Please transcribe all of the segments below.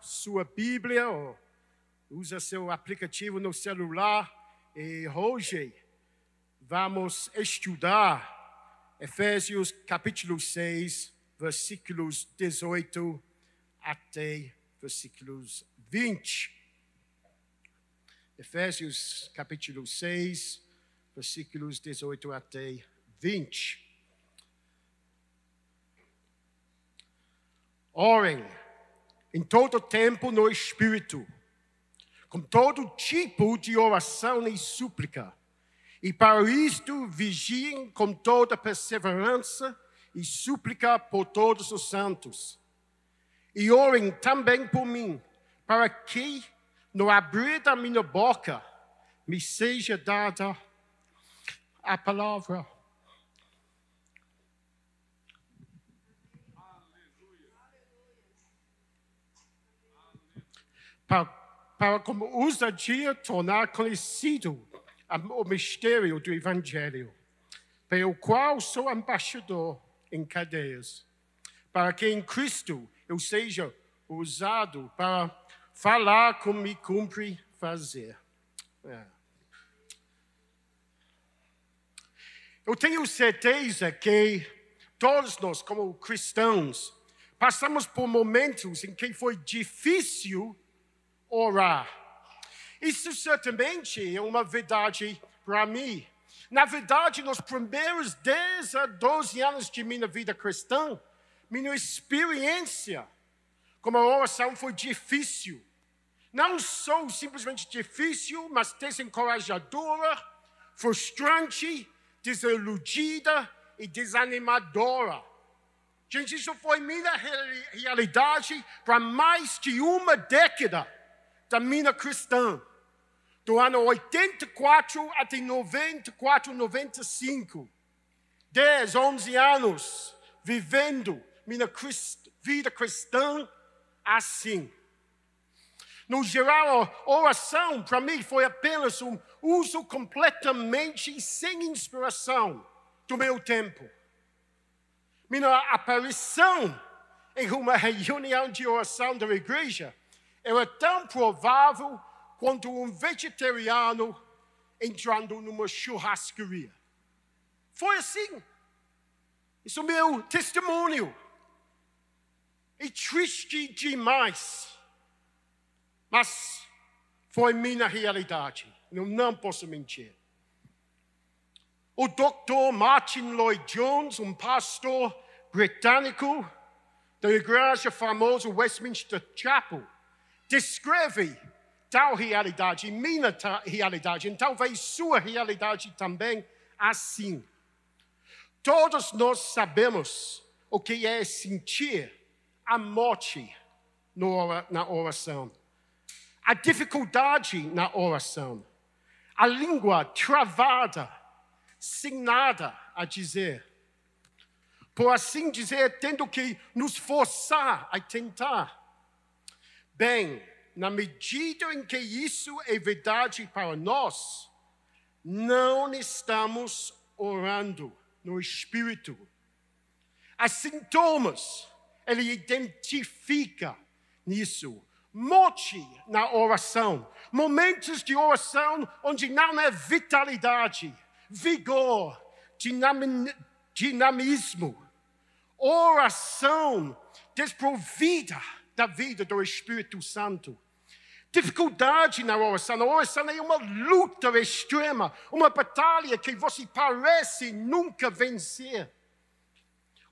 sua Bíblia ou use seu aplicativo no celular e hoje vamos estudar Efésios capítulo 6, versículos 18 até versículos 20. Efésios capítulo 6, versículos 18 até 20. Orem em todo tempo no Espírito, com todo tipo de oração e súplica. E para isto vigiem com toda perseverança e súplica por todos os santos. E orem também por mim, para que, no abrir da minha boca, me seja dada a palavra para, para como ousadia tornar conhecido o mistério do Evangelho, pelo qual sou embaixador em cadeias, para que em Cristo eu seja usado para falar como me cumpre fazer. É. Eu tenho certeza que todos nós, como cristãos, passamos por momentos em que foi difícil orar. Isso certamente é uma verdade para mim. Na verdade, nos primeiros 10 a 12 anos de minha vida cristã, minha experiência como oração foi difícil. Não só simplesmente difícil, mas desencorajadora, frustrante, desiludida e desanimadora. Gente, isso foi minha realidade para mais de uma década da minha cristã, do ano 84 até 94, 95. 10, 11 anos vivendo minha vida cristã assim. No geral, a oração para mim foi apenas um uso completamente sem inspiração do meu tempo. Minha aparição em uma reunião de oração da igreja era tão provável quanto um vegetariano entrando numa churrascaria. Foi assim. Isso é o meu testemunho. E triste demais. Mas foi minha realidade. Eu não posso mentir. O Dr. Martin Lloyd Jones, um pastor britânico da igreja famosa Westminster Chapel, descreve tal realidade, minha realidade, e talvez sua realidade também assim. Todos nós sabemos o que é sentir a morte na oração, a dificuldade na oração, a língua travada, sem nada a dizer. Por assim dizer, tendo que nos forçar a tentar Bem, na medida em que isso é verdade para nós, não estamos orando no Espírito. Há sintomas, ele identifica nisso. Morte na oração, momentos de oração onde não é vitalidade, vigor, dinamismo, oração desprovida da vida do Espírito Santo. Dificuldade na oração. A oração é uma luta extrema, uma batalha que você parece nunca vencer.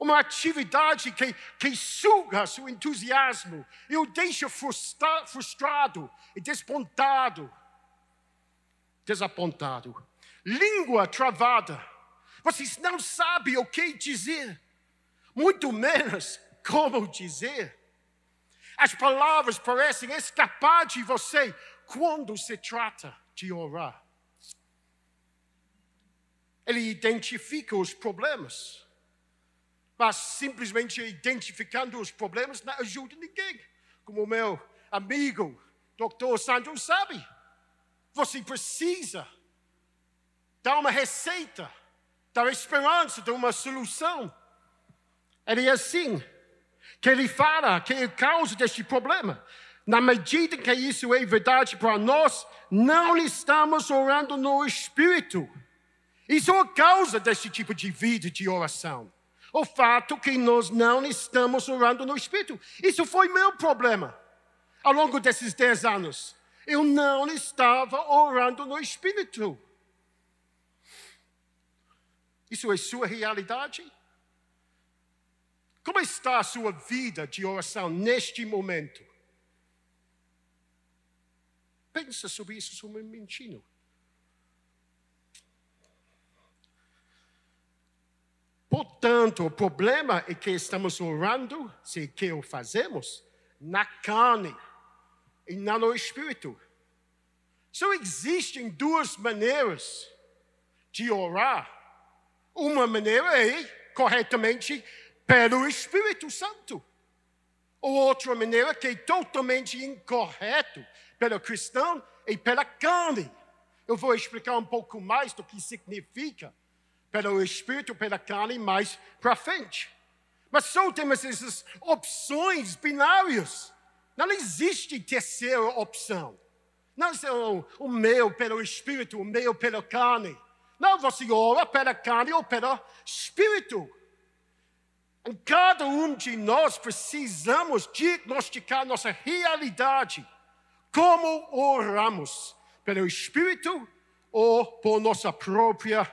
Uma atividade que, que suga seu entusiasmo e o deixa frustra, frustrado e despontado, desapontado. Língua travada. Vocês não sabem o que dizer, muito menos como dizer. As palavras parecem escapar de você quando se trata de orar. Ele identifica os problemas, mas simplesmente identificando os problemas não ajuda ninguém. Como o meu amigo, Dr. Sandro, sabe. Você precisa dar uma receita, dar esperança, dar uma solução. Ele é assim Que ele fala que é a causa deste problema. Na medida que isso é verdade para nós, não estamos orando no Espírito. Isso é a causa desse tipo de vida de oração. O fato que nós não estamos orando no Espírito. Isso foi meu problema ao longo desses dez anos. Eu não estava orando no Espírito. Isso é sua realidade? Como está a sua vida de oração neste momento? Pensa sobre isso um momentinho. Portanto, o problema é que estamos orando, se que o fazemos, na carne e não no espírito. Só existem duas maneiras de orar. Uma maneira é corretamente pelo Espírito Santo. Outra maneira que é totalmente incorreto pelo cristão e pela carne. Eu vou explicar um pouco mais do que significa pelo Espírito, pela carne mais para frente. Mas só temos essas opções binárias. Não existe terceira opção. Não é o, o meu pelo Espírito, o meu pela carne. Não, você ora pela carne ou pelo Espírito. Em cada um de nós precisamos diagnosticar nossa realidade como oramos? Pelo Espírito ou por nossa própria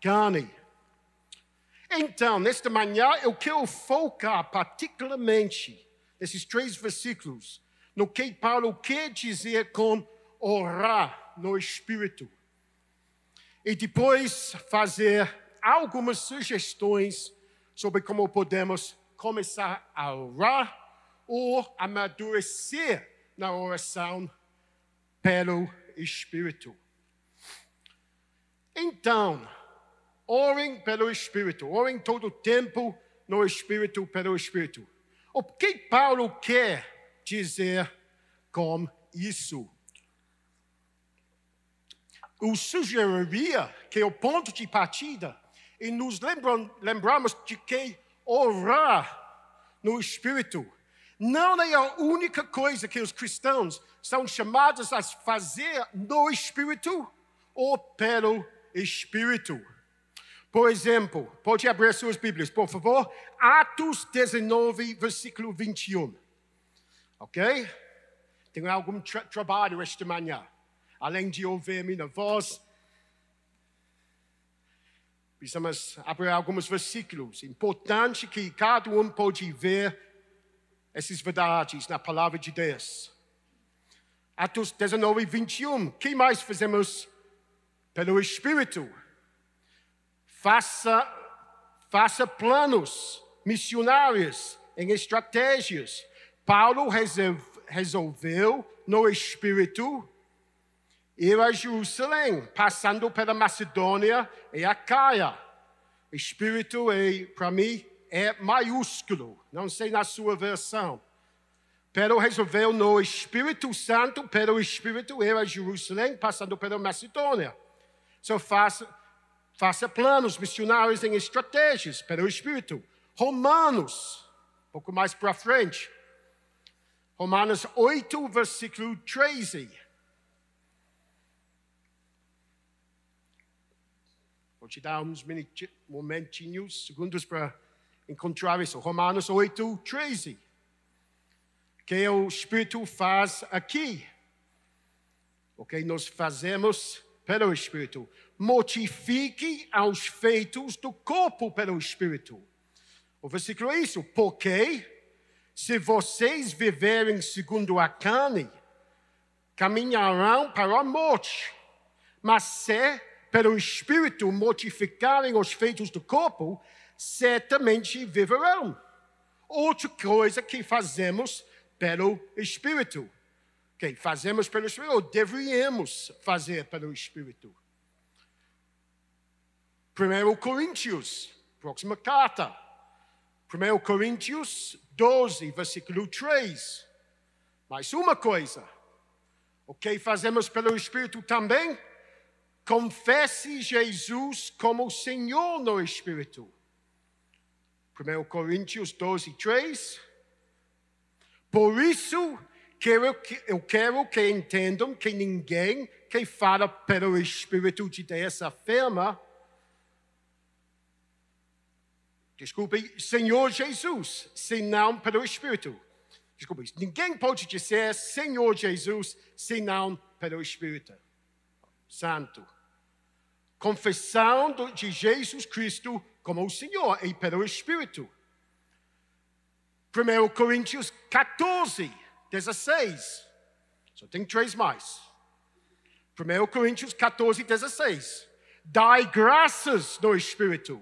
carne? Então, nesta manhã, eu quero focar particularmente nesses três versículos no que Paulo quer dizer com orar no Espírito. E depois fazer algumas sugestões sobre como podemos começar a orar ou amadurecer na oração pelo Espírito. Então, orem pelo Espírito, orem todo o tempo no Espírito pelo Espírito. O que Paulo quer dizer com isso? Eu sugeriria que o ponto de partida e nos lembramos de que orar no Espírito não é a única coisa que os cristãos são chamados a fazer no Espírito ou pelo Espírito. Por exemplo, pode abrir suas Bíblias, por favor. Atos 19, versículo 21. Ok? Tenho algum tra trabalho esta manhã. Além de ouvir minha voz, precisamos abrir alguns versículos. Importante que cada um pode ver essas verdades na palavra de Deus. Atos 19, 21. O que mais fazemos pelo Espírito? Faça, faça planos missionários em estratégias. Paulo resolveu no Espírito ir a Jerusalém, passando pela Macedônia e a Caia. Espírito é, para mim, é maiúsculo, não sei na sua versão. Pero resolveu no Espírito Santo, pelo Espírito, ir a Jerusalém, passando pela Macedônia. Só faça, faça planos missionários em estratégias pelo Espírito. Romanos, pouco mais para frente. Romanos 8, versículo 13. Vou te dar uns momentinhos, segundos para encontrar isso. Romanos 8, 13. Que o Espírito faz aqui. O que nós fazemos pelo Espírito. Mortifique aos feitos do corpo pelo Espírito. O versículo é isso. Porque se vocês viverem segundo a carne, caminharão para a morte. Mas se pelo Espírito mortificarem os feitos do corpo, certamente viverão. Outra coisa que fazemos pelo Espírito. Que fazemos pelo Espírito, ou deveríamos fazer pelo Espírito. 1 Coríntios, próxima carta. 1 Coríntios 12, versículo 3. Mais uma coisa. O que fazemos pelo Espírito também? Confesse Jesus como Senhor no Espírito. 1 Coríntios 12, 3. Por isso, quero que, eu quero que entendam que ninguém que fala pelo Espírito de Deus afirma, desculpe, Senhor Jesus, senão pelo Espírito. Desculpe, ninguém pode dizer Senhor Jesus senão pelo Espírito Santo. Confessão de Jesus Cristo como o Senhor e pelo Espírito. 1 Coríntios 14, 16. Só tem três mais. 1 Coríntios 14, 16. Dai graças no Espírito.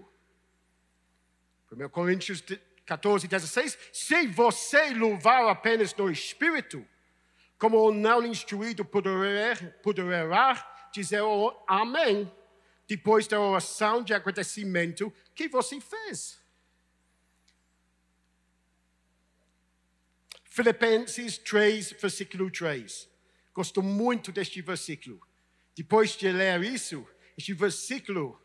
1 Coríntios 14, 16. Se você louvar apenas no Espírito, como o não instruído poderá, poderá dizer Amém depois da oração de agradecimento que você fez. Filipenses 3, versículo 3. Gosto muito deste versículo. Depois de ler isso, este versículo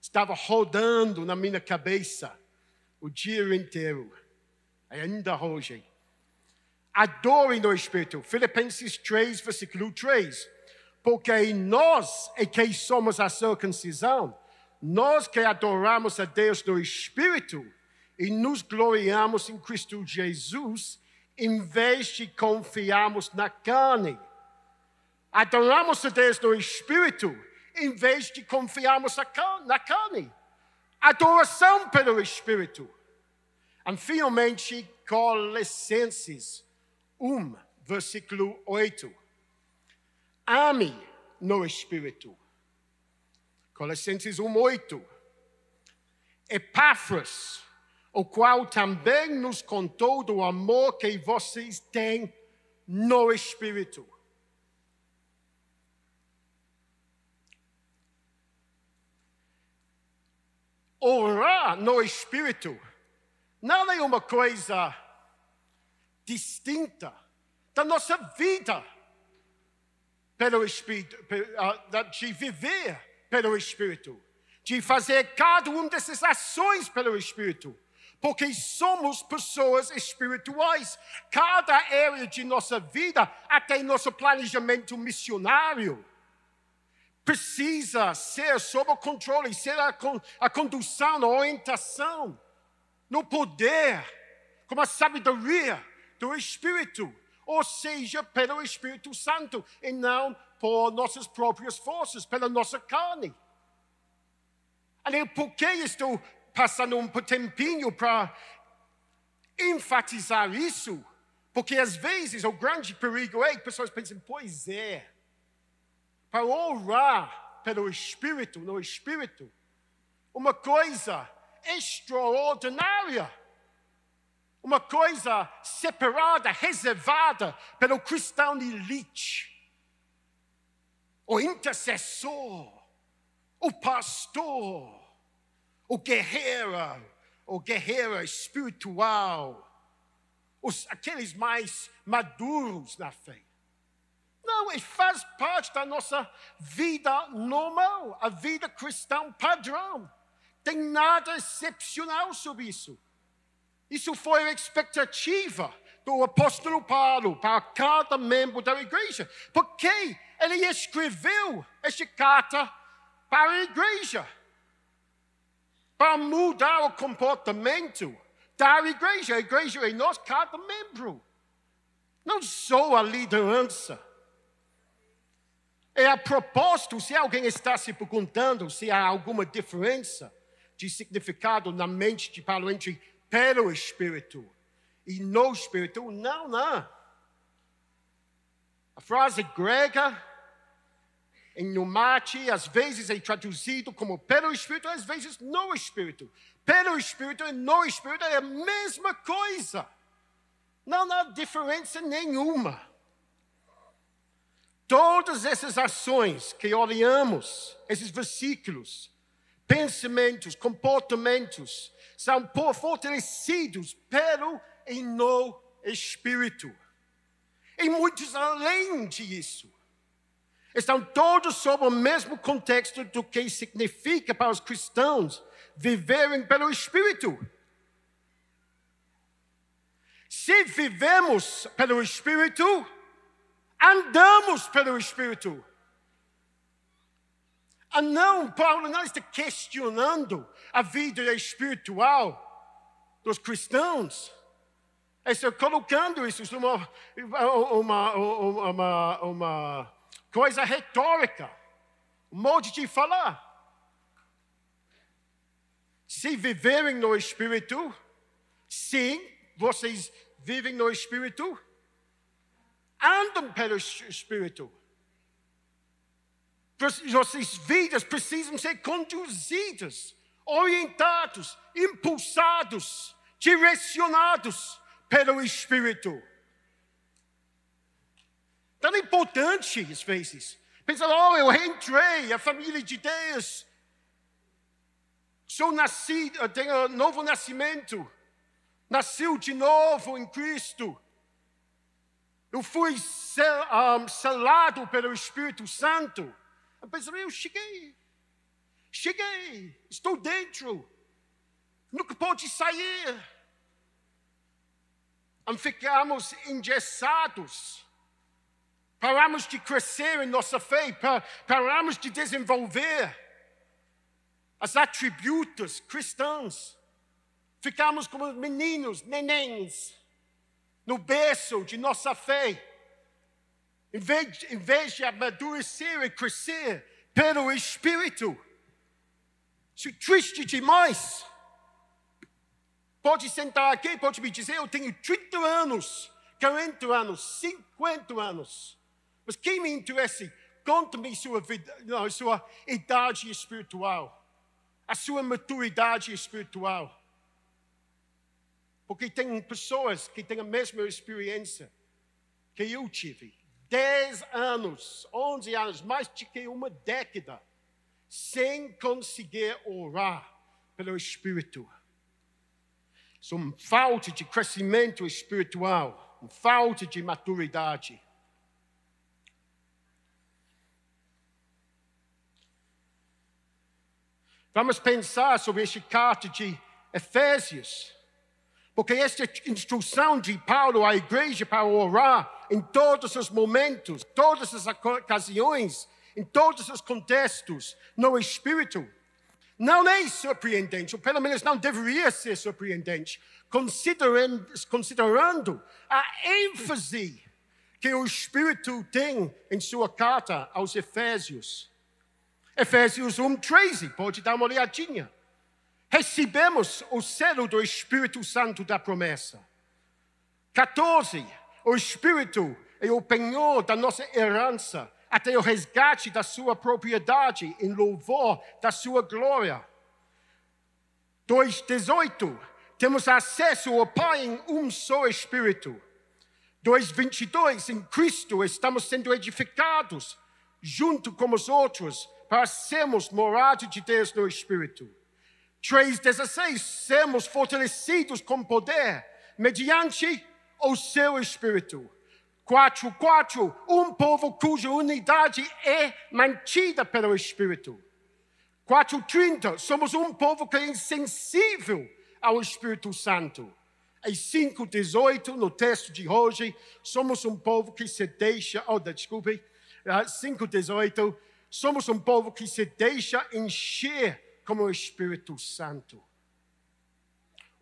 estava rodando na minha cabeça o dia inteiro, ainda hoje. Adorem no Espírito. Filipenses 3, versículo 3. Porque nós é que somos a circuncisão, nós que adoramos a Deus no Espírito e nos gloriamos em Cristo Jesus, em vez de confiarmos na carne. Adoramos a Deus no Espírito, em vez de confiarmos na carne. Adoração pelo Espírito. E finalmente, Colossenses 1, versículo 8. Ame no Espírito. Colossenses 1, 8. Epáfras, o qual também nos contou do amor que vocês têm no Espírito. Orar no Espírito não é uma coisa distinta da nossa vida pelo Espírito, ah, de viver pelo Espírito, de fazer cada uma dessas ações pelo Espírito porque somos pessoas espirituais. Cada área de nossa vida, até nosso planejamento missionário, precisa ser sob o controle, ser a, a condução, a orientação, no poder, com a sabedoria do Espírito, ou seja, pelo Espírito Santo, e não por nossas próprias forças, pela nossa carne. Ali, por que estou passando um tempinho para enfatizar isso, porque às vezes o grande perigo é que pessoas pensam, pois é, para orar pelo Espírito, no Espírito, uma coisa extraordinária, uma coisa separada, reservada pelo cristão de elite, o intercessor, o pastor, o guerreiro, o guerreiro espiritual, os, aqueles mais maduros na fé. Não, ele faz parte da nossa vida normal, a vida cristã padrão. Tem nada excepcional sobre isso. Isso foi a expectativa do apóstolo Paulo para cada membro da igreja. Porque ele escreveu esta carta para a igreja para mudar o comportamento da igreja. A igreja é nós, cada membro. Não só a liderança. É a propósito, se alguém está se perguntando se há alguma diferença de significado na mente de Paulo entre pelo Espírito e no Espírito, não, não. A frase grega em Numate, às vezes é traduzido como pelo Espírito, às vezes no Espírito. Pelo Espírito e no Espírito é a mesma coisa. Não há diferença nenhuma. Todas essas ações que olhamos, esses versículos, pensamentos, comportamentos, são fortalecidos pelo e no Espírito. E muitos além disso estão todos sob o mesmo contexto do que significa para os cristãos viverem pelo Espírito. Se vivemos pelo Espírito, andamos pelo Espírito. Ah, não, Paulo não está questionando a vida espiritual dos cristãos. Está colocando isso numa uma, uma, uma, uma coisa retórica, um modo de falar. Se viverem no Espírito, sim, vocês vivem no Espírito, andam pelo Espírito. Nossas vidas precisam ser conduzidas, orientados, impulsados, direcionados pelo Espírito. Tão importante às vezes. Pensa, oh, eu entrei, a família de Deus. Sou nascido, tenho novo nascimento. Nasceu de novo em Cristo. Eu fui um, selado pelo Espírito Santo. Eu pensei, eu cheguei. Cheguei. Estou dentro. Nunca pode sair. E ficamos engessados. Paramos de crescer em nossa fé. Paramos de desenvolver as atributos cristãos. Ficamos como meninos, nenéns, no berço de nossa fé. Em vez, em vez de amadurecer e crescer pelo Espírito. Isso é triste demais. Pode sentar aqui, pode me dizer, eu tenho 30 anos, 40 anos, 50 anos. Mas quem me interessa? Conta-me sua, sua idade espiritual, a sua maturidade espiritual. Porque tem pessoas que têm a mesma experiência que eu tive. Dez anos, onze anos, mais de que uma década, sem conseguir orar pelo Espírito. Isso é falta de crescimento espiritual, falta de maturidade. Vamos pensar sobre esta carta de Efésios. Porque esta instrução de Paulo à igreja para orar em todos os momentos, todas as ocasiões, em todos os contextos, no Espírito, não é surpreendente, ou pelo menos não deveria ser surpreendente, considerando, considerando a ênfase que o Espírito tem em sua carta aos Efésios. Efésios 1, 13, pode dar uma olhadinha recebemos o selo do Espírito Santo da promessa. 14. O Espírito é o penhor da nossa herança, até o resgate da sua propriedade, em louvor da sua glória. 2,18. Temos acesso ao Pai em um só Espírito. 2,22. Em Cristo estamos sendo edificados, junto com os outros, para sermos morada de Deus no Espírito. 3,16: sermos fortalecidos com poder, mediante o seu Espírito. 4,4: um povo cuja unidade é mantida pelo Espírito. 4,30: somos um povo que é insensível ao Espírito Santo. E 5,18, no texto de hoje, somos um povo que se deixa, oh, desculpe, 5,18, ah, somos um povo que se deixa encher como o Espírito Santo.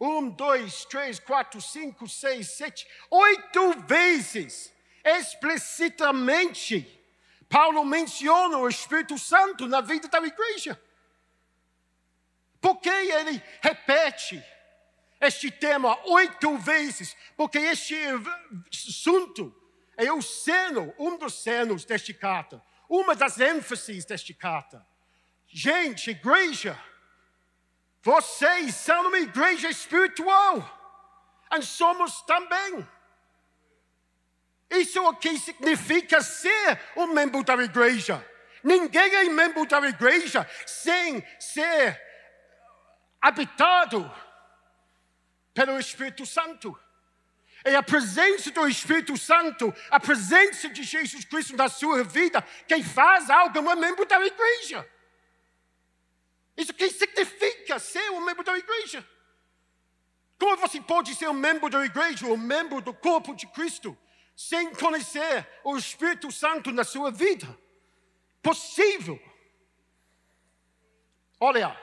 Um, dois, três, quatro, cinco, seis, sete, oito vezes, explicitamente, Paulo menciona o Espírito Santo na vida da igreja. Por que ele repete este tema oito vezes? Porque este assunto é o seno, um dos senos deste carta, uma das ênfases deste carta. Gente, igreja, vocês são uma igreja espiritual, e somos também. Isso é o que significa ser um membro da igreja. Ninguém é membro da igreja sem ser habitado pelo Espírito Santo. É a presença do Espírito Santo, a presença de Jesus Cristo na sua vida, que faz algo um membro da igreja. Isso que significa ser um membro da igreja. Como você pode ser um membro da igreja, um membro do corpo de Cristo, sem conhecer o Espírito Santo na sua vida? Possível. Olha,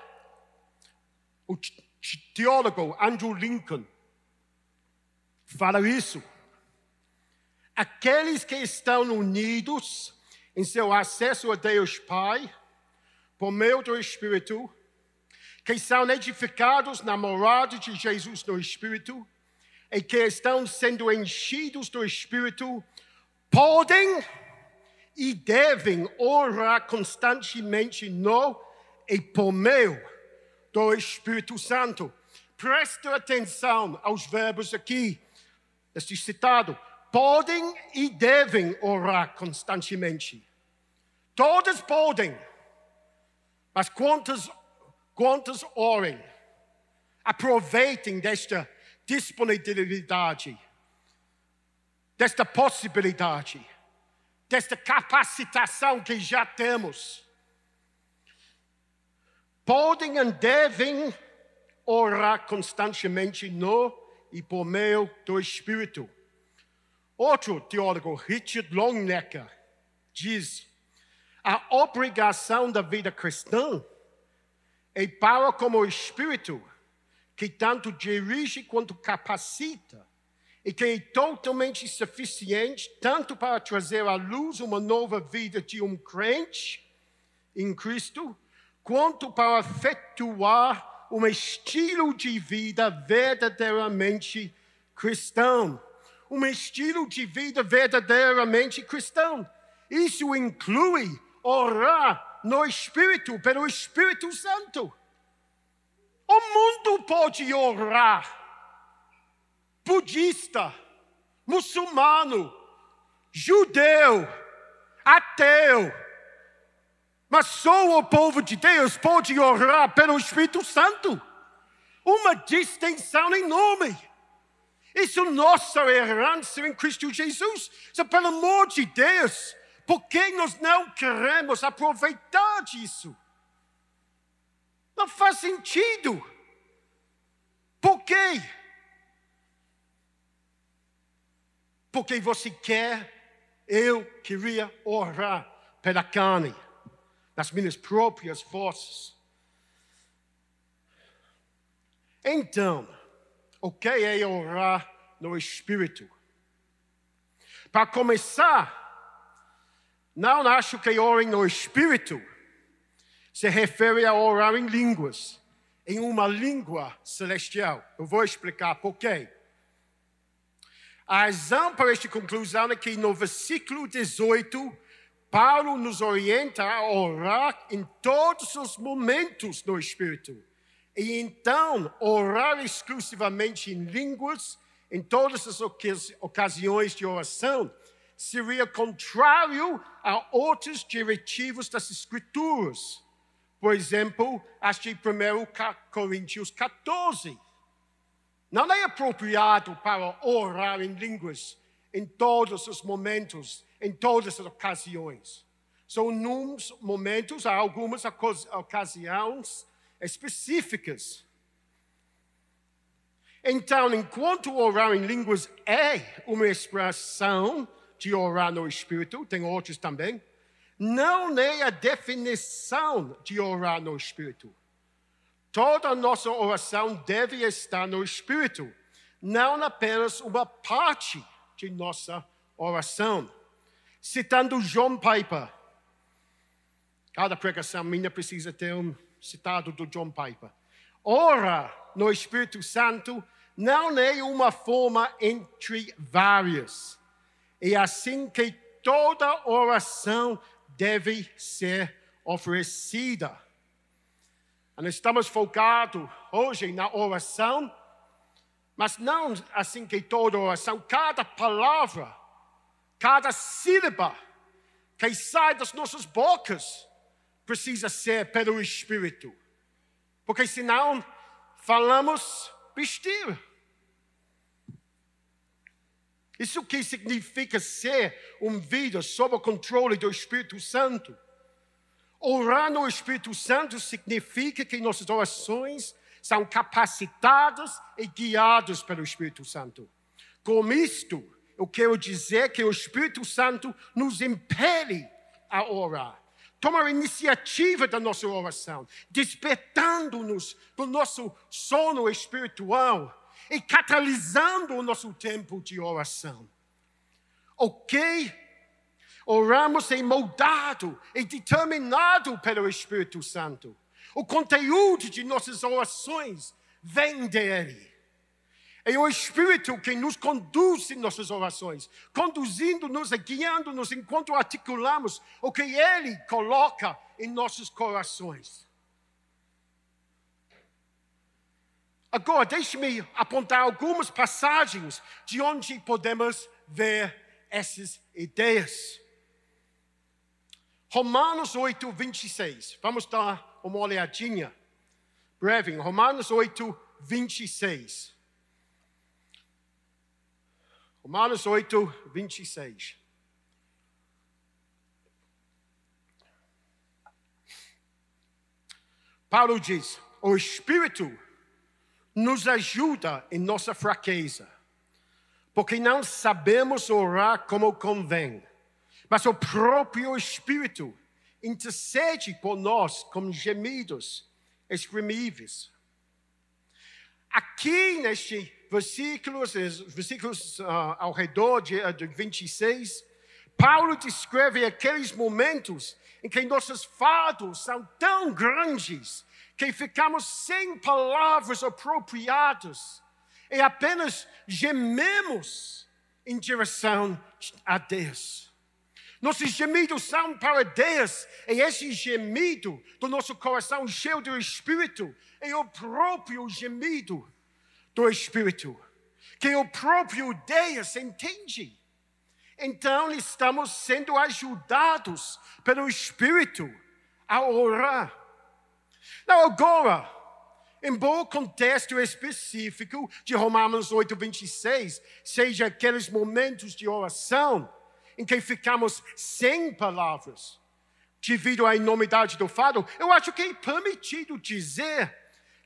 o teólogo Andrew Lincoln fala isso. Aqueles que estão unidos em seu acesso a Deus Pai, por meio do Espírito, que são edificados na morada de Jesus no Espírito, e que estão sendo enchidos do Espírito, podem e devem orar constantemente no e por meio do Espírito Santo. Preste atenção aos verbos aqui, este citado. Podem e devem orar constantemente. Todos podem, mas quantos, quantos orem? Aproveitem desta disponibilidade, desta possibilidade, desta capacitação que já temos podem e devem orar constantemente no e por meio do Espírito. Outro teólogo, Richard Longnecker, diz: a obrigação da vida cristã é para como o Espírito, que tanto dirige quanto capacita, e que é totalmente suficiente tanto para trazer à luz uma nova vida de um crente em Cristo, quanto para efetuar um estilo de vida verdadeiramente cristão. Um estilo de vida verdadeiramente cristão. Isso inclui orar no Espírito, pelo Espírito Santo. O mundo pode orar. Budista, muçulmano, judeu, ateu, mas só o povo de Deus pode orar pelo Espírito Santo. Uma distinção enorme. Isso é nossa herança em Cristo Jesus. Então, pelo amor de Deus, por que nós não queremos aproveitar disso? Não faz sentido. Por quê? Porque você quer, eu queria orar pela carne nas minhas próprias forças. Então, o que é orar no Espírito? Para começar, não acho que orem no Espírito se refere a orar em línguas, em uma língua celestial. Eu vou explicar por quê. A razão para esta conclusão é que no versículo 18 Paulo nos orienta a orar em todos os momentos no Espírito. E então, orar exclusivamente em línguas, em todas as ocasiões de oração, seria contrário a outros diretivos das Escrituras. Por exemplo, as de 1 Coríntios 14. Não é apropriado para orar em línguas em todos os momentos em todas as ocasiões. São nos momentos, há algumas ocasiões específicas. Então, enquanto orar em línguas é uma expressão de orar no Espírito, tem outros também, não é a definição de orar no Espírito. Toda nossa oração deve estar no Espírito, não apenas uma parte de nossa oração citando John Piper. Cada pregação minha precisa ter um citado do John Piper. Ora no Espírito Santo não é uma forma entre várias. É assim que toda oração deve ser oferecida. Nós estamos focados hoje na oração, mas não assim que toda oração, cada palavra Cada sílaba que sai das nossas bocas precisa ser pelo Espírito. Porque senão falamos besteira. Isso que significa ser um vida sob o controle do Espírito Santo. Orar no Espírito Santo significa que nossas orações são capacitados e guiados pelo Espírito Santo. Com isto, eu quero dizer que o Espírito Santo nos impele a orar. Toma a iniciativa da nossa oração, despertando-nos do nosso sono espiritual e catalisando o nosso tempo de oração. Ok? Oramos em moldado e determinado pelo Espírito Santo. O conteúdo de nossas orações vem dele. É o Espírito que nos conduz em nossas orações, conduzindo-nos e guiando-nos enquanto articulamos o que Ele coloca em nossos corações. Agora, deixe-me apontar algumas passagens de onde podemos ver essas ideias. Romanos 8, 26. Vamos dar uma olhadinha breve. Romanos 8, 26. Romanos 8, 26. Paulo diz: o Espírito nos ajuda em nossa fraqueza, porque não sabemos orar como convém, mas o próprio Espírito intercede por nós com gemidos exprimíveis. Aqui neste versículos, versículos uh, ao redor de, uh, de 26, Paulo descreve aqueles momentos em que nossos fados são tão grandes que ficamos sem palavras apropriadas e apenas gememos em direção a Deus. Nossos gemidos são para Deus, e esse gemido do nosso coração cheio do Espírito é o próprio gemido do Espírito, que o próprio Deus entende. Então estamos sendo ajudados pelo Espírito a orar. Não, agora, embora o contexto específico de Romanos 8, 26 seja aqueles momentos de oração em que ficamos sem palavras, devido à enormidade do fado, eu acho que é permitido dizer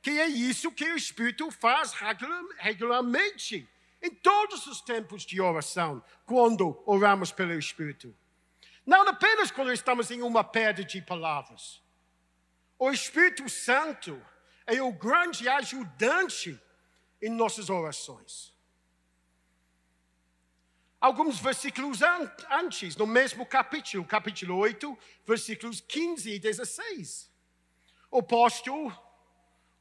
que é isso que o Espírito faz regularmente, em todos os tempos de oração, quando oramos pelo Espírito. Não apenas quando estamos em uma perda de palavras. O Espírito Santo é o grande ajudante em nossas orações. Alguns versículos antes, no mesmo capítulo, capítulo 8, versículos 15 e 16. O apóstolo,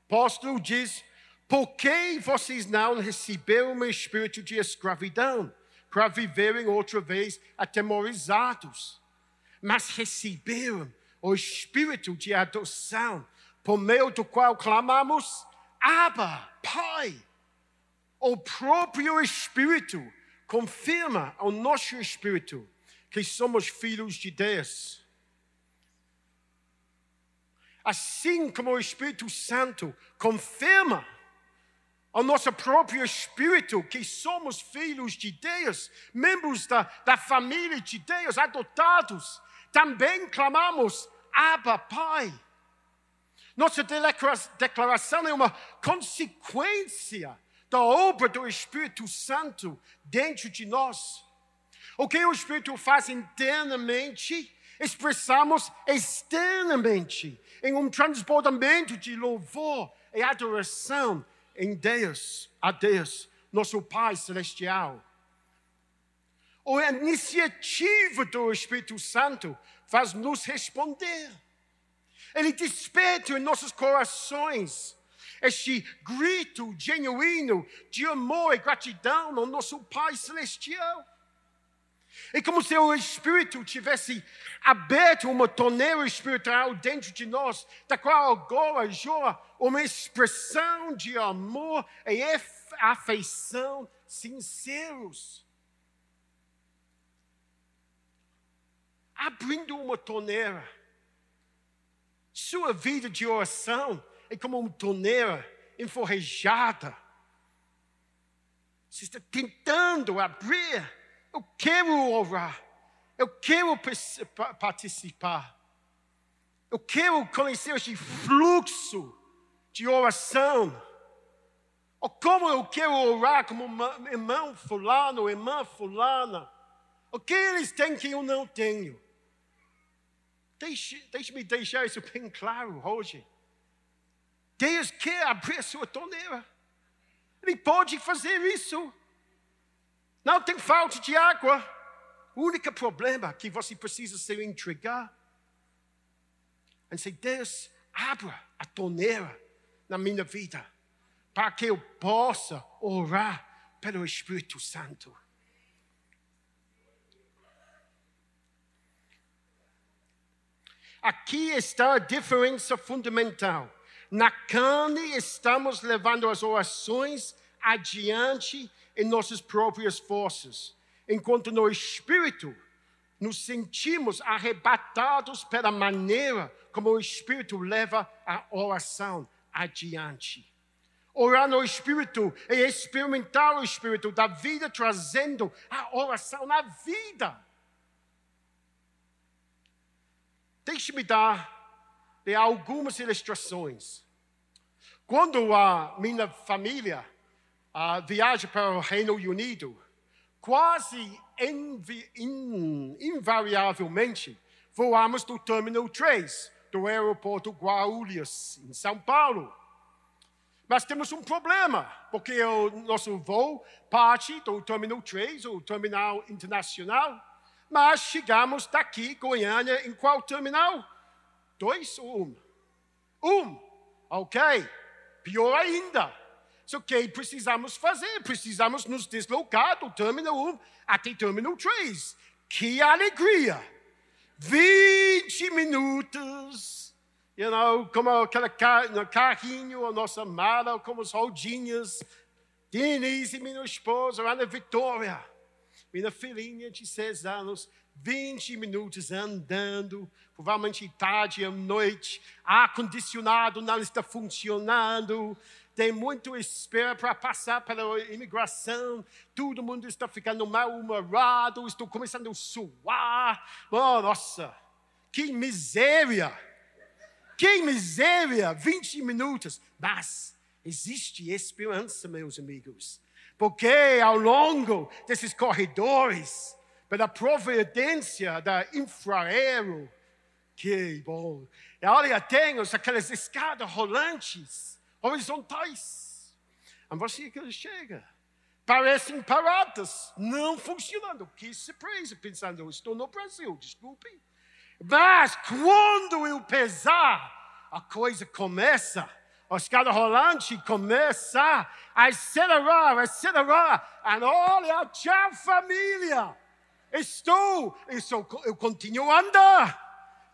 apóstolo diz: Por que vocês não receberam o espírito de escravidão para viverem outra vez atemorizados? Mas receberam o espírito de adoção, por meio do qual clamamos, Abba, Pai. O próprio Espírito confirma ao nosso espírito que somos filhos de Deus. Assim como o Espírito Santo confirma ao nosso próprio espírito que somos filhos de Deus, membros da, da família de Deus, adotados, também clamamos Abba, Pai. Nossa declaração é uma consequência da obra do Espírito Santo dentro de nós. O que o Espírito faz internamente, expressamos externamente, em um transbordamento de louvor e adoração em Deus, a Deus, nosso Pai Celestial. A iniciativa do Espírito Santo faz nos responder. Ele desperta em nossos corações este grito genuíno de amor e gratidão ao nosso Pai Celestial. É como se o Espírito tivesse aberto uma torneira espiritual dentro de nós, da qual agora jorra uma expressão de amor e afeição sinceros. Abrindo uma torneira. Sua vida de oração é como uma torneira enforrejada. Você está tentando abrir. Eu quero orar. Eu quero participar. Eu quero conhecer esse fluxo de oração. Ou como eu quero orar como irmão fulano, irmã fulana. O que eles têm que eu não tenho? Deixe, deixe-me deixar isso bem claro hoje. Deus quer abrir a sua torneira. Ele pode fazer isso. Não tem falta de água. O único problema é que você precisa se entregar. E dizer, Deus, abra a torneira na minha vida, para que eu possa orar pelo Espírito Santo. Aqui está a diferença fundamental. Na carne, estamos levando as orações adiante em nossas próprias forças, enquanto no espírito nos sentimos arrebatados pela maneira como o espírito leva a oração adiante. Orar no Espírito é experimentar o Espírito da vida, trazendo a oração na vida. Deixe-me dar algumas ilustrações. Quando a minha família uh, viaja para o Reino Unido, quase invi, in, invariavelmente voamos do Terminal 3, do aeroporto Guarulhos, em São Paulo. Mas temos um problema, porque o nosso voo parte do Terminal 3, o terminal internacional, mas chegamos daqui, Goiânia, em qual terminal? Dois ou um? Um, ok. Pior ainda. o que precisamos fazer? Precisamos nos deslocar do Terminal 1 até Terminal 3. Que alegria! 20 minutos, you know, como aquele carrinho, a nossa mala, como as rodinhas. Denise, minha esposa, Ana Vitória minha filhinha de seis anos, 20 minutos andando, provavelmente tarde à noite, ar-condicionado não está funcionando, tem muito espera para passar pela imigração, todo mundo está ficando mal-humorado, estou começando a suar. Oh, nossa, que miséria! Que miséria! 20 minutos. Mas existe esperança, meus amigos. Porque ao longo desses corredores, pela providência da infraero, que bom. E olha, tem aquelas escadas rolantes, horizontais. E você que chega, parecem paradas, não funcionando. Que surpresa, pensando, estou no Brasil, desculpe. Mas quando eu pesar, a coisa começa escada rolante começa a acelerar, acelerar. E olha, tchau família. Estou, estou, eu continuo a andar.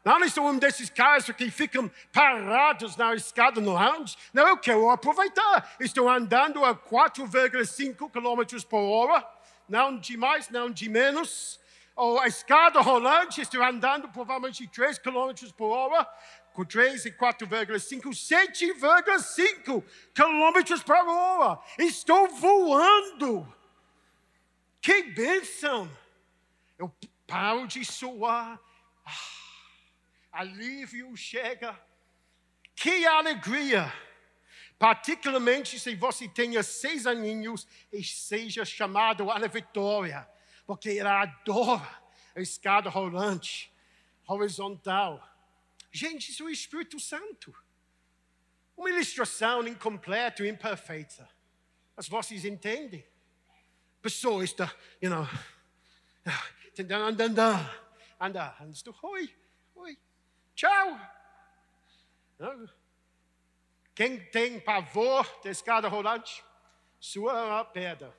Não estou um desses caras que ficam parados na escada no lounge. Não, eu quero aproveitar. Estou andando a 4,5 km por hora. Não de mais, não de menos. Ou a escada rolante, estou andando provavelmente 3 km por hora com 3 e 4,5, 7,5 quilômetros por hora. Estou voando. Que bênção! Eu paro de suar. Ah, alívio chega. Que alegria! Particularmente se você tenha seis aninhos e seja chamado Ana Vitória, porque ela adora a escada rolante, horizontal. Gente, isso é o Espírito Santo. Uma ilustração incompleta imperfeita. Mas vocês entendem? A pessoa está, you know, tentando andar, andar, antes do oi, oi, tchau. Quem tem pavor da escada rolante, sua pedra.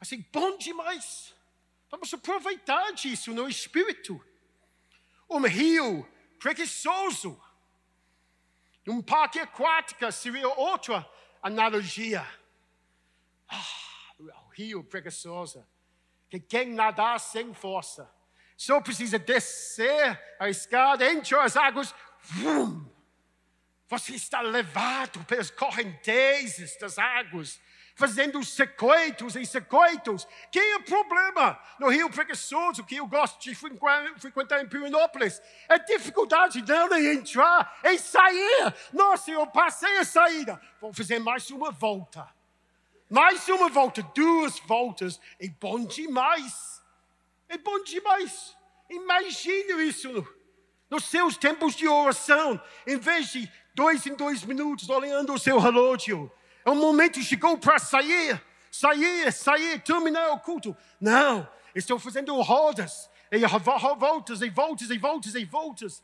Assim, bom demais. Vamos aproveitar disso no Espírito um rio preguiçoso. Um parque aquático seria outra analogia. Ah, o rio preguiçoso, que quem nadar sem força, só precisa descer a escada, entre as águas, vum, você está levado pelas correntezas das águas, fazendo circuitos e circuitos. Que é o problema no Rio Preguiçoso, que eu gosto de frequentar em Pirinópolis? É dificuldade dela em entrar e sair. Nossa, eu passei a saída. Vou fazer mais uma volta. Mais uma volta, duas voltas. É bom demais. É bom demais. Imagine isso nos seus tempos de oração, em vez de dois em dois minutos olhando o seu relógio. É um momento chegou para sair, sair, sair, terminar o culto. Não, estou fazendo rodas, e voltas, e voltas, e voltas, e voltas,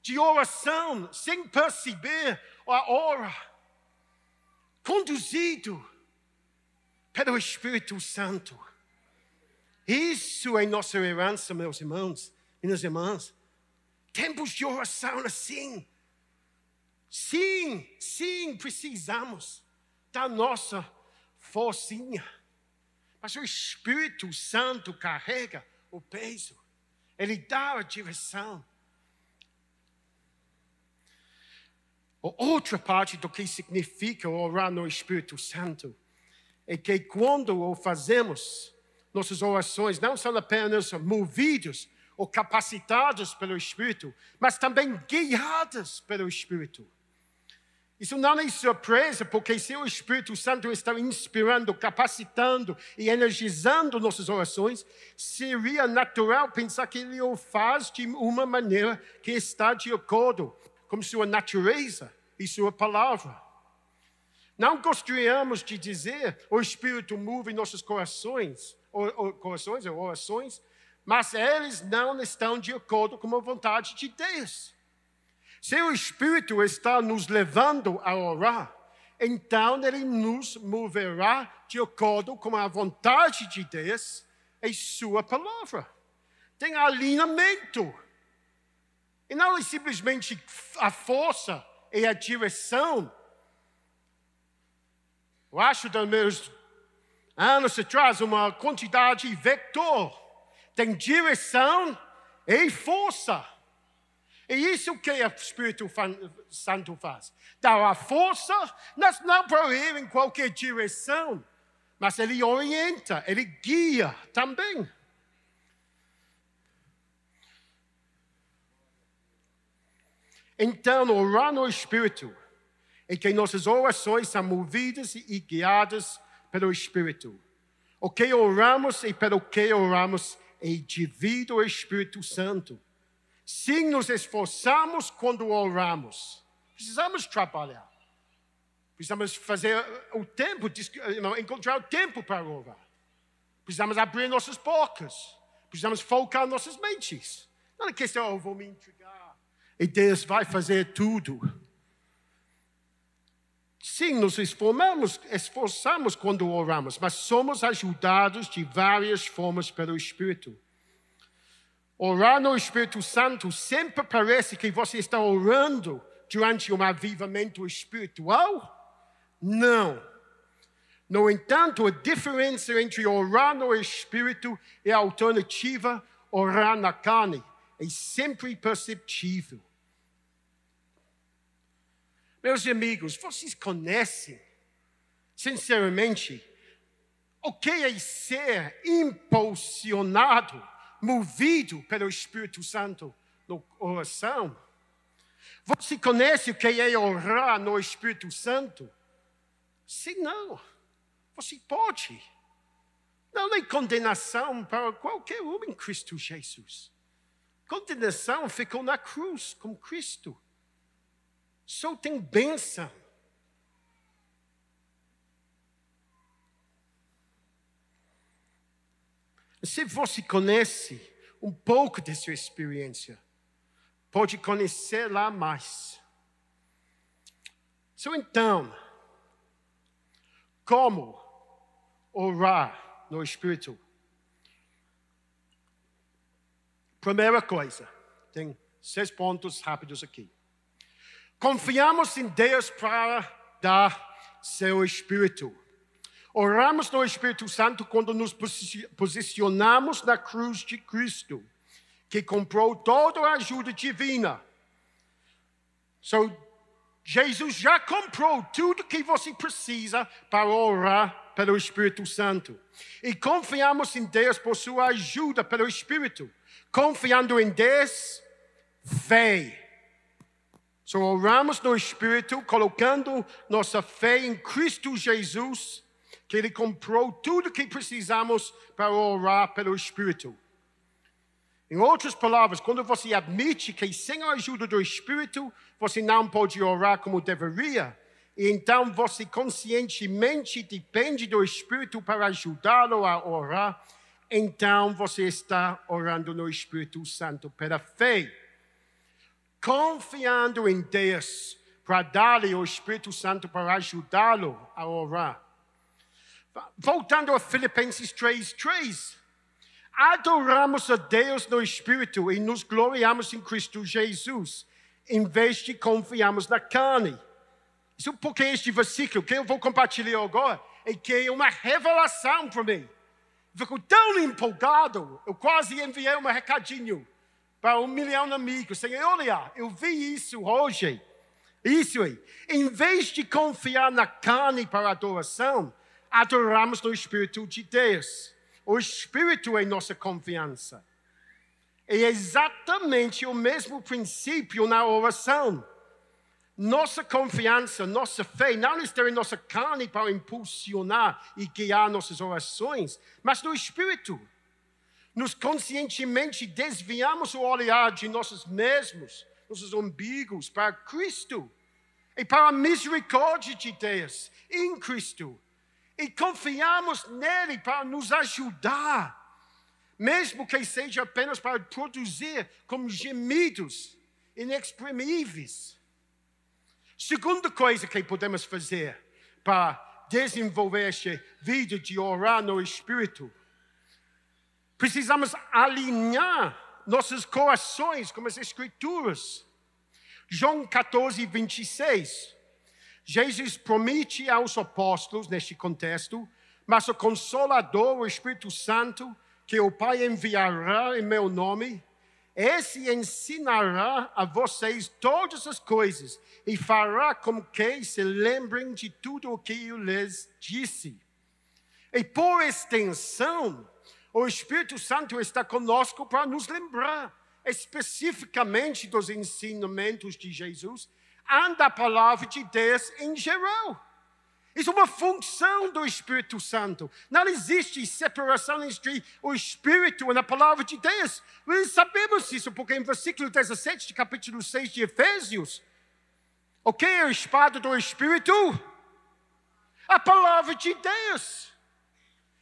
de oração, sem perceber a hora, conduzido pelo Espírito Santo. Isso é nossa herança, meus irmãos, minhas irmãs. Tempos de oração assim. Sim, sim, precisamos da nossa forcinha. Mas o Espírito Santo carrega o peso. Ele dá a direção. Outra parte do que significa orar no Espírito Santo é que quando o fazemos, nossas orações não são apenas movidos ou capacitados pelo Espírito, mas também guiadas pelo Espírito. Isso não é surpresa, porque se o Espírito Santo está inspirando, capacitando e energizando nossas orações, seria natural pensar que ele o faz de uma maneira que está de acordo com sua natureza e sua palavra. Não gostaríamos de dizer o Espírito move nossos corações, ou, ou, corações ou orações, mas eles não estão de acordo com a vontade de Deus. Se o Espírito está nos levando a orar, então ele nos moverá de acordo com a vontade de Deus e Sua palavra. Tem alinhamento. E não é simplesmente a força e a direção. Eu acho que meus anos atrás uma quantidade vector. Tem direção e força. E isso que o Espírito Santo faz. Dá a força, não para ir em qualquer direção, mas ele orienta, ele guia também. Então, orar no Espírito é que nossas orações são movidas e guiadas pelo Espírito. O que oramos e pelo que oramos é devido ao Espírito Santo. Sim, nos esforçamos quando oramos. Precisamos trabalhar. Precisamos fazer o tempo, encontrar o tempo para orar. Precisamos abrir nossas bocas. Precisamos focar nossas mentes. Não é questão, eu vou me entregar e Deus vai fazer tudo. Sim, nos esforçamos, esforçamos quando oramos, mas somos ajudados de várias formas pelo Espírito. Orar no Espírito Santo sempre parece que você está orando durante um avivamento espiritual? Não. No entanto, a diferença entre orar no Espírito e a alternativa orar na carne é sempre perceptível. Meus amigos, vocês conhecem, sinceramente, o que é ser impulsionado movido pelo Espírito Santo na oração? Você conhece o que é orar no Espírito Santo? Se não, você pode. Não é condenação para qualquer um em Cristo Jesus. Condenação ficou na cruz com Cristo. Só tem bênção. Se você conhece um pouco de sua experiência, pode conhecer lá mais. So, então, como orar no Espírito? Primeira coisa, tem seis pontos rápidos aqui. Confiamos em Deus para dar seu Espírito. Oramos no Espírito Santo quando nos posicionamos na cruz de Cristo, que comprou toda a ajuda divina. So, Jesus já comprou tudo que você precisa para orar pelo Espírito Santo. E confiamos em Deus por sua ajuda pelo Espírito. Confiando em Deus, fé. So oramos no Espírito, colocando nossa fé em Cristo Jesus, que Ele comprou tudo que precisamos para orar pelo Espírito. Em outras palavras, quando você admite que sem a ajuda do Espírito você não pode orar como deveria, e então você conscientemente depende do Espírito para ajudá-lo a orar, então você está orando no Espírito Santo pela fé, confiando em Deus para dar-lhe o Espírito Santo para ajudá-lo a orar. Voltando a Filipenses 3, 3 adoramos a Deus no Espírito e nos gloriamos em Cristo Jesus, em vez de confiarmos na carne. Isso porque este versículo que eu vou compartilhar agora é que é uma revelação para mim. Fico tão empolgado, eu quase enviei um recadinho para um milhão de amigos. Senhor, olha, eu vi isso hoje. Isso aí. Em vez de confiar na carne para adoração, adoramos no Espírito de Deus. O Espírito é nossa confiança. É exatamente o mesmo princípio na oração. Nossa confiança, nossa fé, não está em nossa carne para impulsionar e guiar nossas orações, mas no Espírito. Nos conscientemente desviamos o olhar de nossos mesmos, nossos umbigos, para Cristo e para a misericórdia de Deus em Cristo e confiamos nele para nos ajudar, mesmo que seja apenas para produzir como gemidos inexprimíveis. Segunda coisa que podemos fazer para desenvolver esta vida de orar no Espírito, precisamos alinhar nossos corações com as Escrituras. João 14, 26. Jesus promete aos apóstolos, neste contexto, mas o Consolador, o Espírito Santo, que o Pai enviará em meu nome, esse ensinará a vocês todas as coisas e fará com que se lembrem de tudo o que eu lhes disse. E por extensão, o Espírito Santo está conosco para nos lembrar especificamente dos ensinamentos de Jesus anda a palavra de Deus em geral. Isso é uma função do Espírito Santo. Não existe separação entre o Espírito e a palavra de Deus. Nós sabemos isso, porque em versículo 17 de capítulo 6 de Efésios, o que é a espada do Espírito? A palavra de Deus.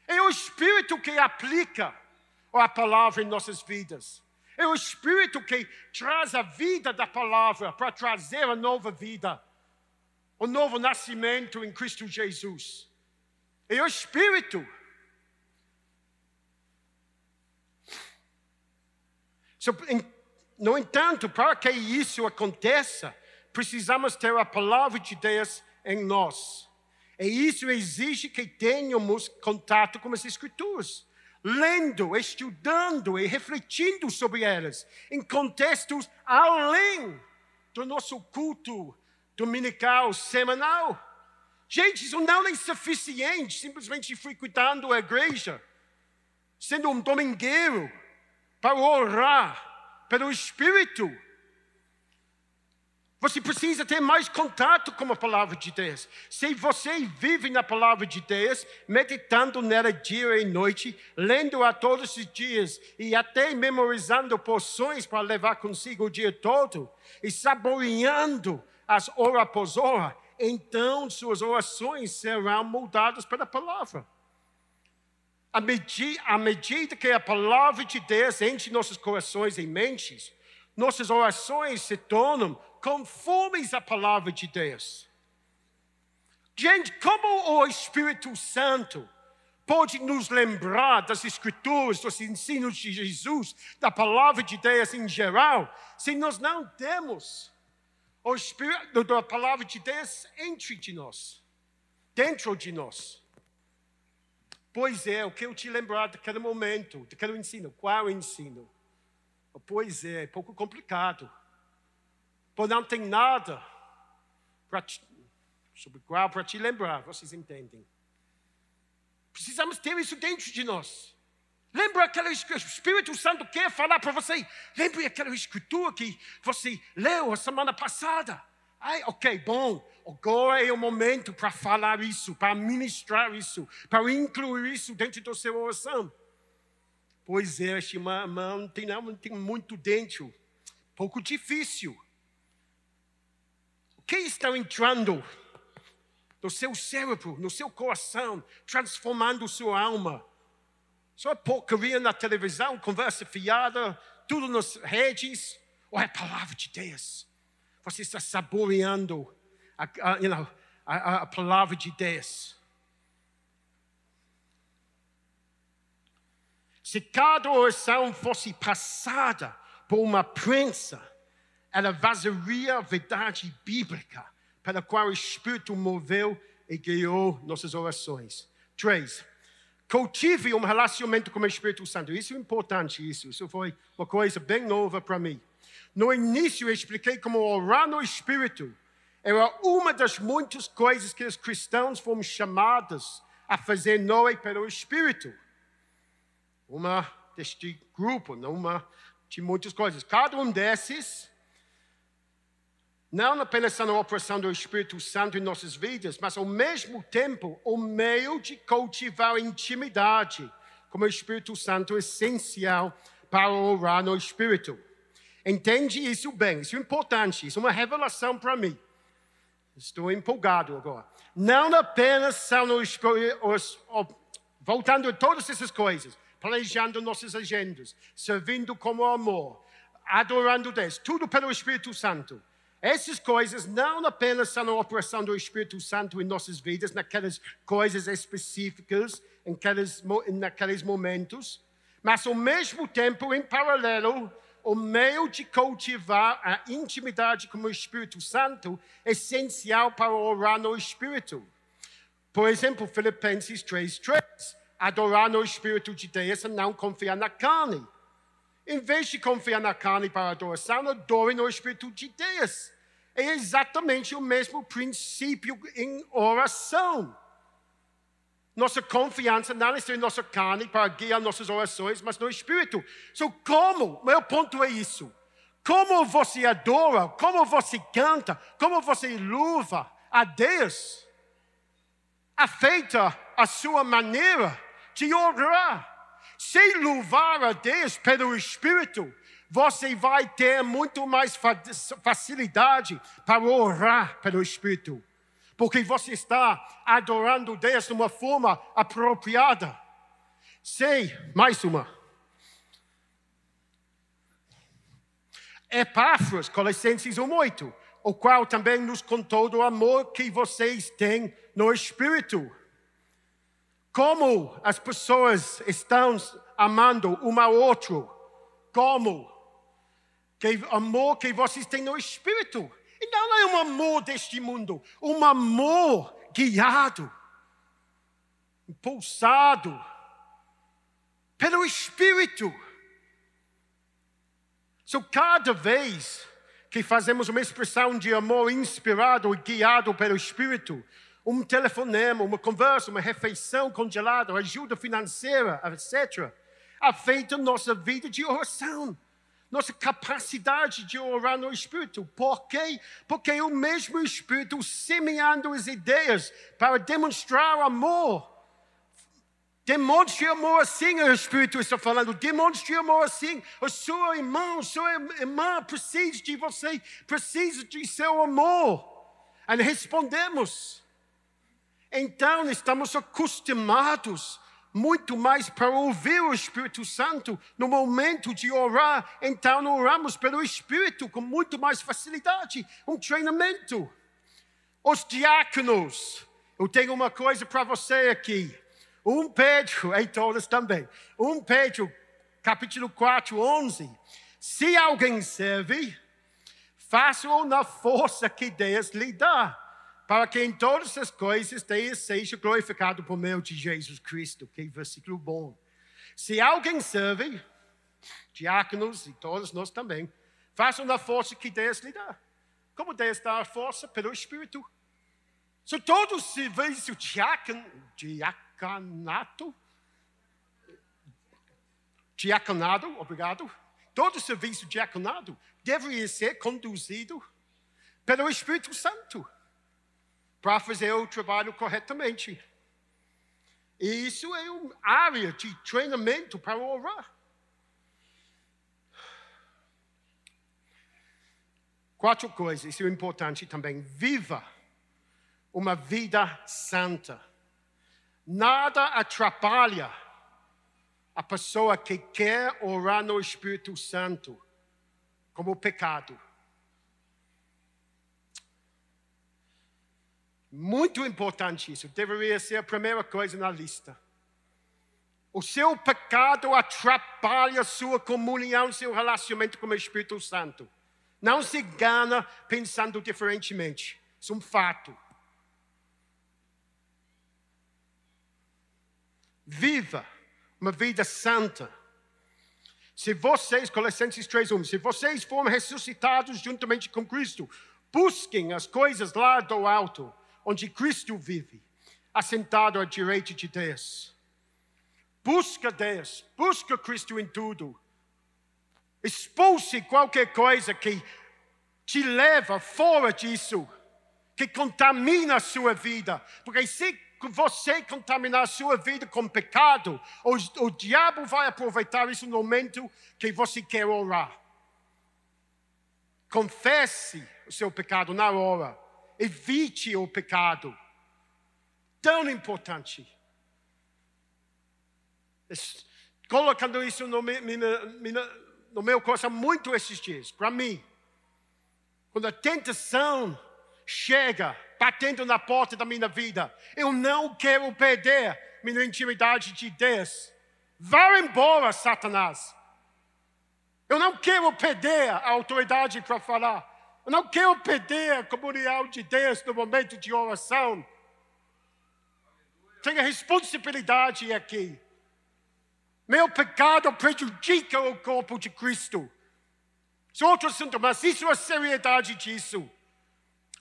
É o Espírito que aplica a palavra em nossas vidas. É o Espírito que traz a vida da palavra para trazer a nova vida, o novo nascimento em Cristo Jesus. É o Espírito. no entanto, para que isso aconteça, precisamos ter a palavra de Deus em nós. E isso exige que tenhamos contato com as Escrituras lendo, estudando e refletindo sobre elas, em contextos além do nosso culto dominical, semanal. Gente, isso não é suficiente simplesmente frequentando a igreja, sendo um domingueiro para orar pelo Espírito. Você precisa ter mais contato com a palavra de Deus. Se você vive na palavra de Deus, meditando nela dia e noite, lendo-a todos os dias e até memorizando porções para levar consigo o dia todo, e saboreando as hora após hora, então suas orações serão moldadas pela palavra. À medida, à medida que a palavra de Deus enche nossos corações e mentes, nossas orações se tornam conformes à palavra de Deus. Gente, como o Espírito Santo pode nos lembrar das Escrituras, dos ensinos de Jesus, da palavra de Deus em geral, se nós não temos o Espírito da palavra de Deus entre de nós, dentro de nós? Pois é, o que eu te lembrar daquele momento, daquele ensino, qual ensino? Pois é, é pouco complicado. Pois não tem nada sobre o qual, para te lembrar, vocês entendem. Precisamos ter isso dentro de nós. Lembra aquela escritura, o Espírito Santo quer falar para você. Lembre aquela escritura que você leu a semana passada. Ai, ok, bom. Agora é o momento para falar isso, para ministrar isso, para incluir isso dentro da sua oração. Pois é, irmão, tem, tem muito dentro. Pouco difícil. Que está entrando no seu cérebro, no seu coração, transformando sua alma? Só porcaria na televisão, conversa fiada, tudo nas redes, ou é a palavra de Deus? Você está saboreando a, a, you know, a, a palavra de Deus. Se cada oração fosse passada por uma prensa, ela vazaria a verdade bíblica pela qual o Espírito moveu e guiou nossas orações. Três, Cultive um relacionamento com o Espírito Santo. Isso é importante, isso. Isso foi uma coisa bem nova para mim. No início eu expliquei como orar no Espírito era uma das muitas coisas que os cristãos fomos chamados a fazer noite pelo Espírito. Uma deste grupo, uma de muitas coisas. Cada um desses não apenas na operação do Espírito Santo em nossas vidas, mas ao mesmo tempo o meio de cultivar intimidade com o Espírito Santo é essencial para orar no Espírito. Entende isso bem, isso é importante, isso é uma revelação para mim. Estou empolgado agora. Não apenas são os, os, os, voltando a todas essas coisas, planejando nossas agendas, servindo como amor, adorando Deus, tudo pelo Espírito Santo. Essas coisas não apenas são a operação do Espírito Santo em nossas vidas, naquelas coisas específicas, em aqueles, naqueles momentos, mas ao mesmo tempo, em paralelo, o meio de cultivar a intimidade com o Espírito Santo é essencial para orar no Espírito. Por exemplo, Filipenses 3:3, adorar no Espírito de Deus e não confiar na carne. Em vez de confiar na carne para adoração, adore no Espírito de Deus. É exatamente o mesmo princípio em oração. Nossa confiança não está em nossa carne para guiar nossas orações, mas no Espírito. So, como? Meu ponto é isso. Como você adora, como você canta, como você louva a Deus, afeta a sua maneira de orar. Se louvar a Deus pelo Espírito, você vai ter muito mais facilidade para orar pelo Espírito, porque você está adorando Deus de uma forma apropriada. Sei, mais uma. Epáfras, Colossenses 1,8, o qual também nos contou do amor que vocês têm no Espírito como as pessoas estão amando um ao outro? Como? Que amor que vocês têm no Espírito. E não é um amor deste mundo, um amor guiado, impulsado pelo Espírito. So, cada vez que fazemos uma expressão de amor inspirado e guiado pelo Espírito, um telefonema, uma conversa, uma refeição congelada, ajuda financeira, etc., afeta nossa vida de oração, nossa capacidade de orar no Espírito. Por quê? Porque o mesmo Espírito semeando as ideias para demonstrar amor. Demonstre amor assim, o Espírito está falando. Demonstre amor assim. O seu irmão, sua irmã precisa de você, precisa de seu amor. E respondemos. Então estamos acostumados muito mais para ouvir o Espírito Santo no momento de orar. Então oramos pelo Espírito com muito mais facilidade. Um treinamento. Os diáconos. Eu tenho uma coisa para você aqui. Um Pedro, e todos também. Um Pedro, capítulo 4, 11. Se alguém serve, faça-o na força que Deus lhe dá para que em todas as coisas Deus seja glorificado por meio de Jesus Cristo. Que versículo bom. Se alguém serve, diáconos e todos nós também, façam da força que Deus lhe dá. Como Deus dá a força? Pelo Espírito. So, todo serviço diacon, diaconato, diaconado, obrigado, todo serviço diaconado deveria ser conduzido pelo Espírito Santo para fazer o trabalho corretamente. E isso é uma área de treinamento para orar. Quatro coisas, isso é importante também. Viva uma vida santa. Nada atrapalha a pessoa que quer orar no Espírito Santo como pecado. Muito importante isso, deveria ser a primeira coisa na lista. O seu pecado atrapalha sua comunhão, seu relacionamento com o Espírito Santo. Não se gana pensando diferentemente. Isso é um fato. Viva uma vida santa. Se vocês, Colossenses 3:1, se vocês foram ressuscitados juntamente com Cristo, busquem as coisas lá do alto, onde Cristo vive, assentado à direita de Deus. Busca Deus, busca Cristo em tudo. Expulse qualquer coisa que te leva fora disso, que contamina a sua vida. Porque se você contaminar a sua vida com pecado, o, o diabo vai aproveitar isso no momento que você quer orar. Confesse o seu pecado na hora. Evite o pecado. Tão importante. Colocando isso no, no meu coração muito esses dias, para mim. Quando a tentação chega, batendo na porta da minha vida. Eu não quero perder minha intimidade de Deus. Vá embora, Satanás. Eu não quero perder a autoridade para falar. Eu não quero perder a comunhão de Deus no momento de oração. Tenho responsabilidade aqui. Meu pecado prejudica o corpo de Cristo. Isso é outro assunto, mas isso é a seriedade disso.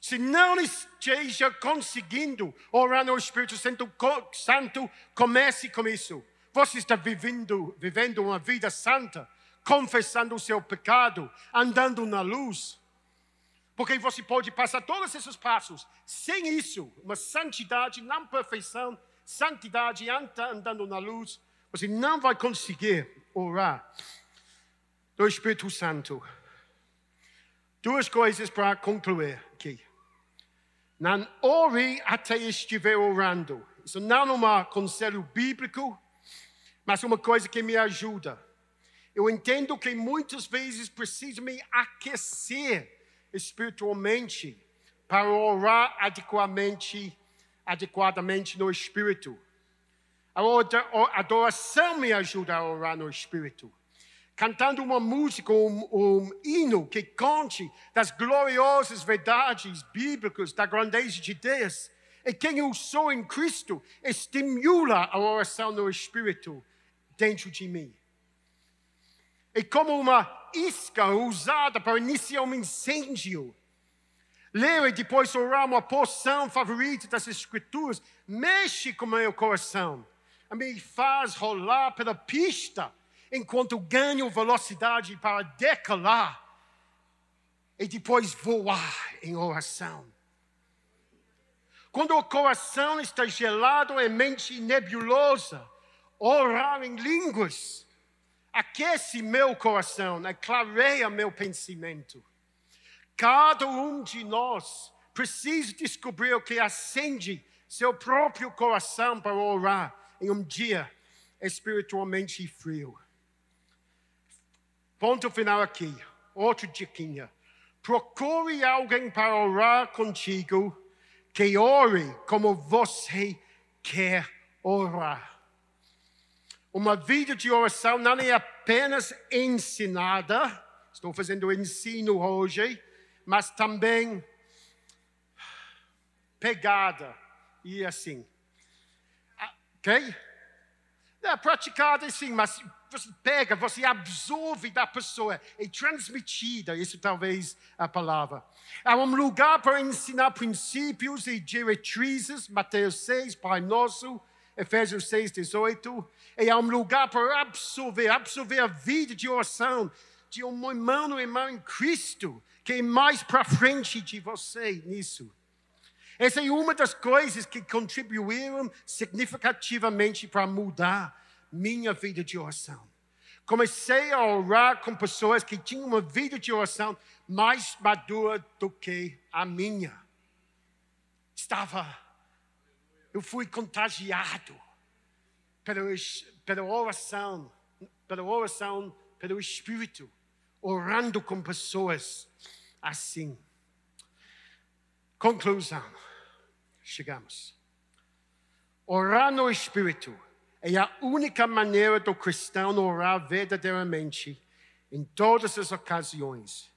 Se não esteja conseguindo orar no Espírito Santo, Santo comece com isso. Você está vivendo, vivendo uma vida santa, confessando o seu pecado, andando na luz. Porque você pode passar todos esses passos sem isso, uma santidade, não perfeição, santidade, andando na luz, você não vai conseguir orar do Espírito Santo. Duas coisas para concluir aqui. Não ore até estiver orando. Isso não é um conselho bíblico, mas uma coisa que me ajuda. Eu entendo que muitas vezes preciso me aquecer espiritualmente para orar adequadamente, adequadamente no Espírito. A adoração me ajuda a orar no Espírito cantando uma música, um, um hino que conte das gloriosas verdades bíblicas da grandeza de Deus. E quem eu sou em Cristo estimula a oração no Espírito dentro de mim. É como uma isca usada para iniciar um incêndio. Ler e depois orar uma porção favorita das Escrituras mexe com o meu coração. Me faz rolar pela pista enquanto ganho velocidade para decolar e depois voar em oração. Quando o coração está gelado e mente nebulosa, orar em línguas aquece meu coração, clareia meu pensamento. Cada um de nós precisa descobrir o que acende seu próprio coração para orar em um dia espiritualmente frio. Ponto final aqui. Outra diquinha. Procure alguém para orar contigo que ore como você quer orar. Uma vida de oração não é apenas ensinada, estou fazendo ensino hoje, mas também pegada e assim. Ah, ok? é praticado assim, mas você pega, você absorve da pessoa, é transmitida, isso talvez a palavra. É um lugar para ensinar princípios e diretrizes, Mateus 6, Pai Nosso, Efésios 6, 18. É um lugar para absorver, absorver a vida de oração de um irmão ou irmã em Cristo, que é mais para frente de você nisso. Essa é uma das coisas que contribuíram significativamente para mudar minha vida de oração. Comecei a orar com pessoas que tinham uma vida de oração mais madura do que a minha. Estava, eu fui contagiado pela, pela oração, pela oração, pelo Espírito, orando com pessoas assim. Conclusão. Chegamos. Orar no Espírito é a única maneira do cristão orar verdadeiramente em todas as ocasiões.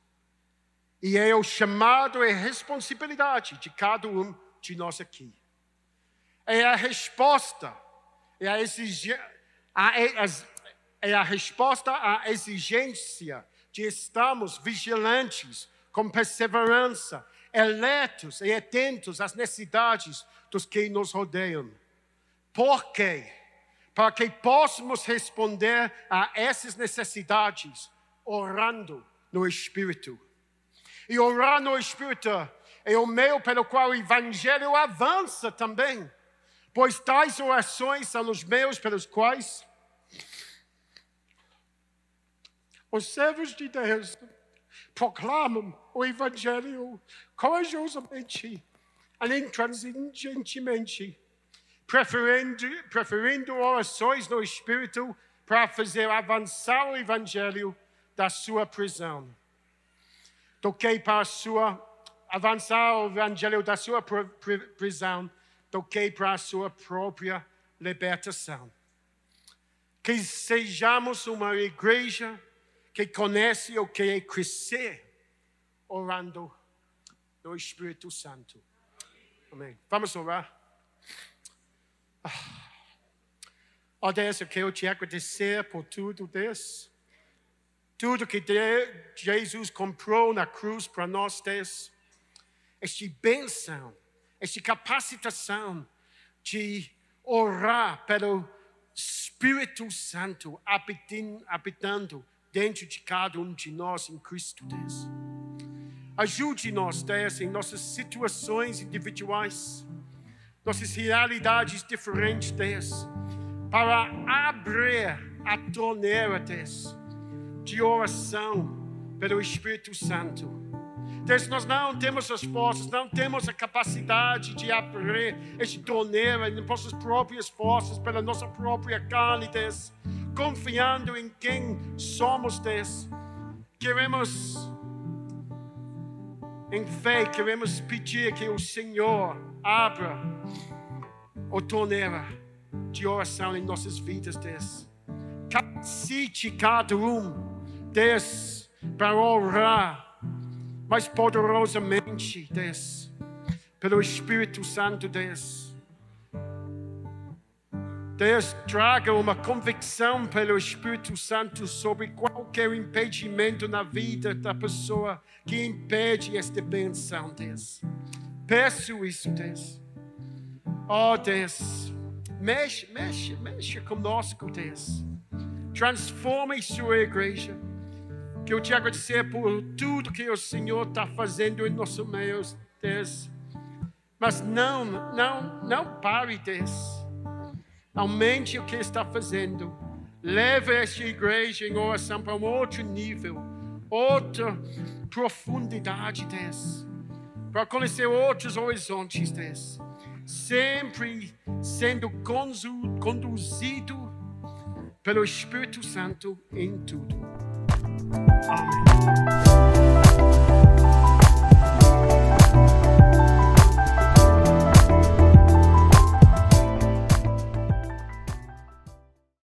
E é o chamado e responsabilidade de cada um de nós aqui. É a resposta, é a, exigência, é a resposta à exigência de estarmos vigilantes, com perseverança, eleitos e atentos às necessidades dos que nos rodeiam. Por quê? para que possamos responder a essas necessidades orando no Espírito. E orar no Espírito é o meio pelo qual o Evangelho avança também, pois tais orações são os meios pelos quais os servos de Deus proclamam o Evangelho corajosamente intransigentemente preferindo, preferindo orações no Espírito para fazer avançar o Evangelho da sua prisão, do que para sua, avançar o Evangelho da sua prisão, do que para a sua própria libertação. Que sejamos uma igreja que conhece o que é crescer orando no Espírito Santo. Amém. Vamos orar. Oh Deus, eu quero te agradecer por tudo, Deus. Tudo que Jesus comprou na cruz para nós, Deus. Esta bênção, esta capacitação de orar pelo Espírito Santo habitando dentro de cada um de nós em Cristo, Deus. Ajude-nos, Deus, em nossas situações individuais nossas realidades diferentes, Deus, para abrir a torneira, Deus, de oração pelo Espírito Santo. Deus, nós não temos as forças, não temos a capacidade de abrir esta torneira em nossas próprias forças, pela nossa própria carne, Deus, confiando em quem somos, Deus. Queremos, em fé, queremos pedir que o Senhor abra o torneira de oração em nossas vidas, Deus. Capacite cada um, Deus, para orar mais poderosamente, Deus, pelo Espírito Santo, Deus. Deus, traga uma convicção pelo Espírito Santo sobre qualquer impedimento na vida da pessoa que impede esta benção, Deus. Peço isso, Deus. Oh, Deus. Mexe, mexe, mexe conosco, Deus. Transforme sua igreja. Que eu te agradecer por tudo que o Senhor está fazendo em nosso meio, Deus. Mas não, não, não pare, Deus. Aumente o que está fazendo. Leve esta igreja em oração para um outro nível, outra profundidade, Deus para conhecer outros horizontes, Deus. Sempre sendo conduzido pelo Espírito Santo em tudo. Amém.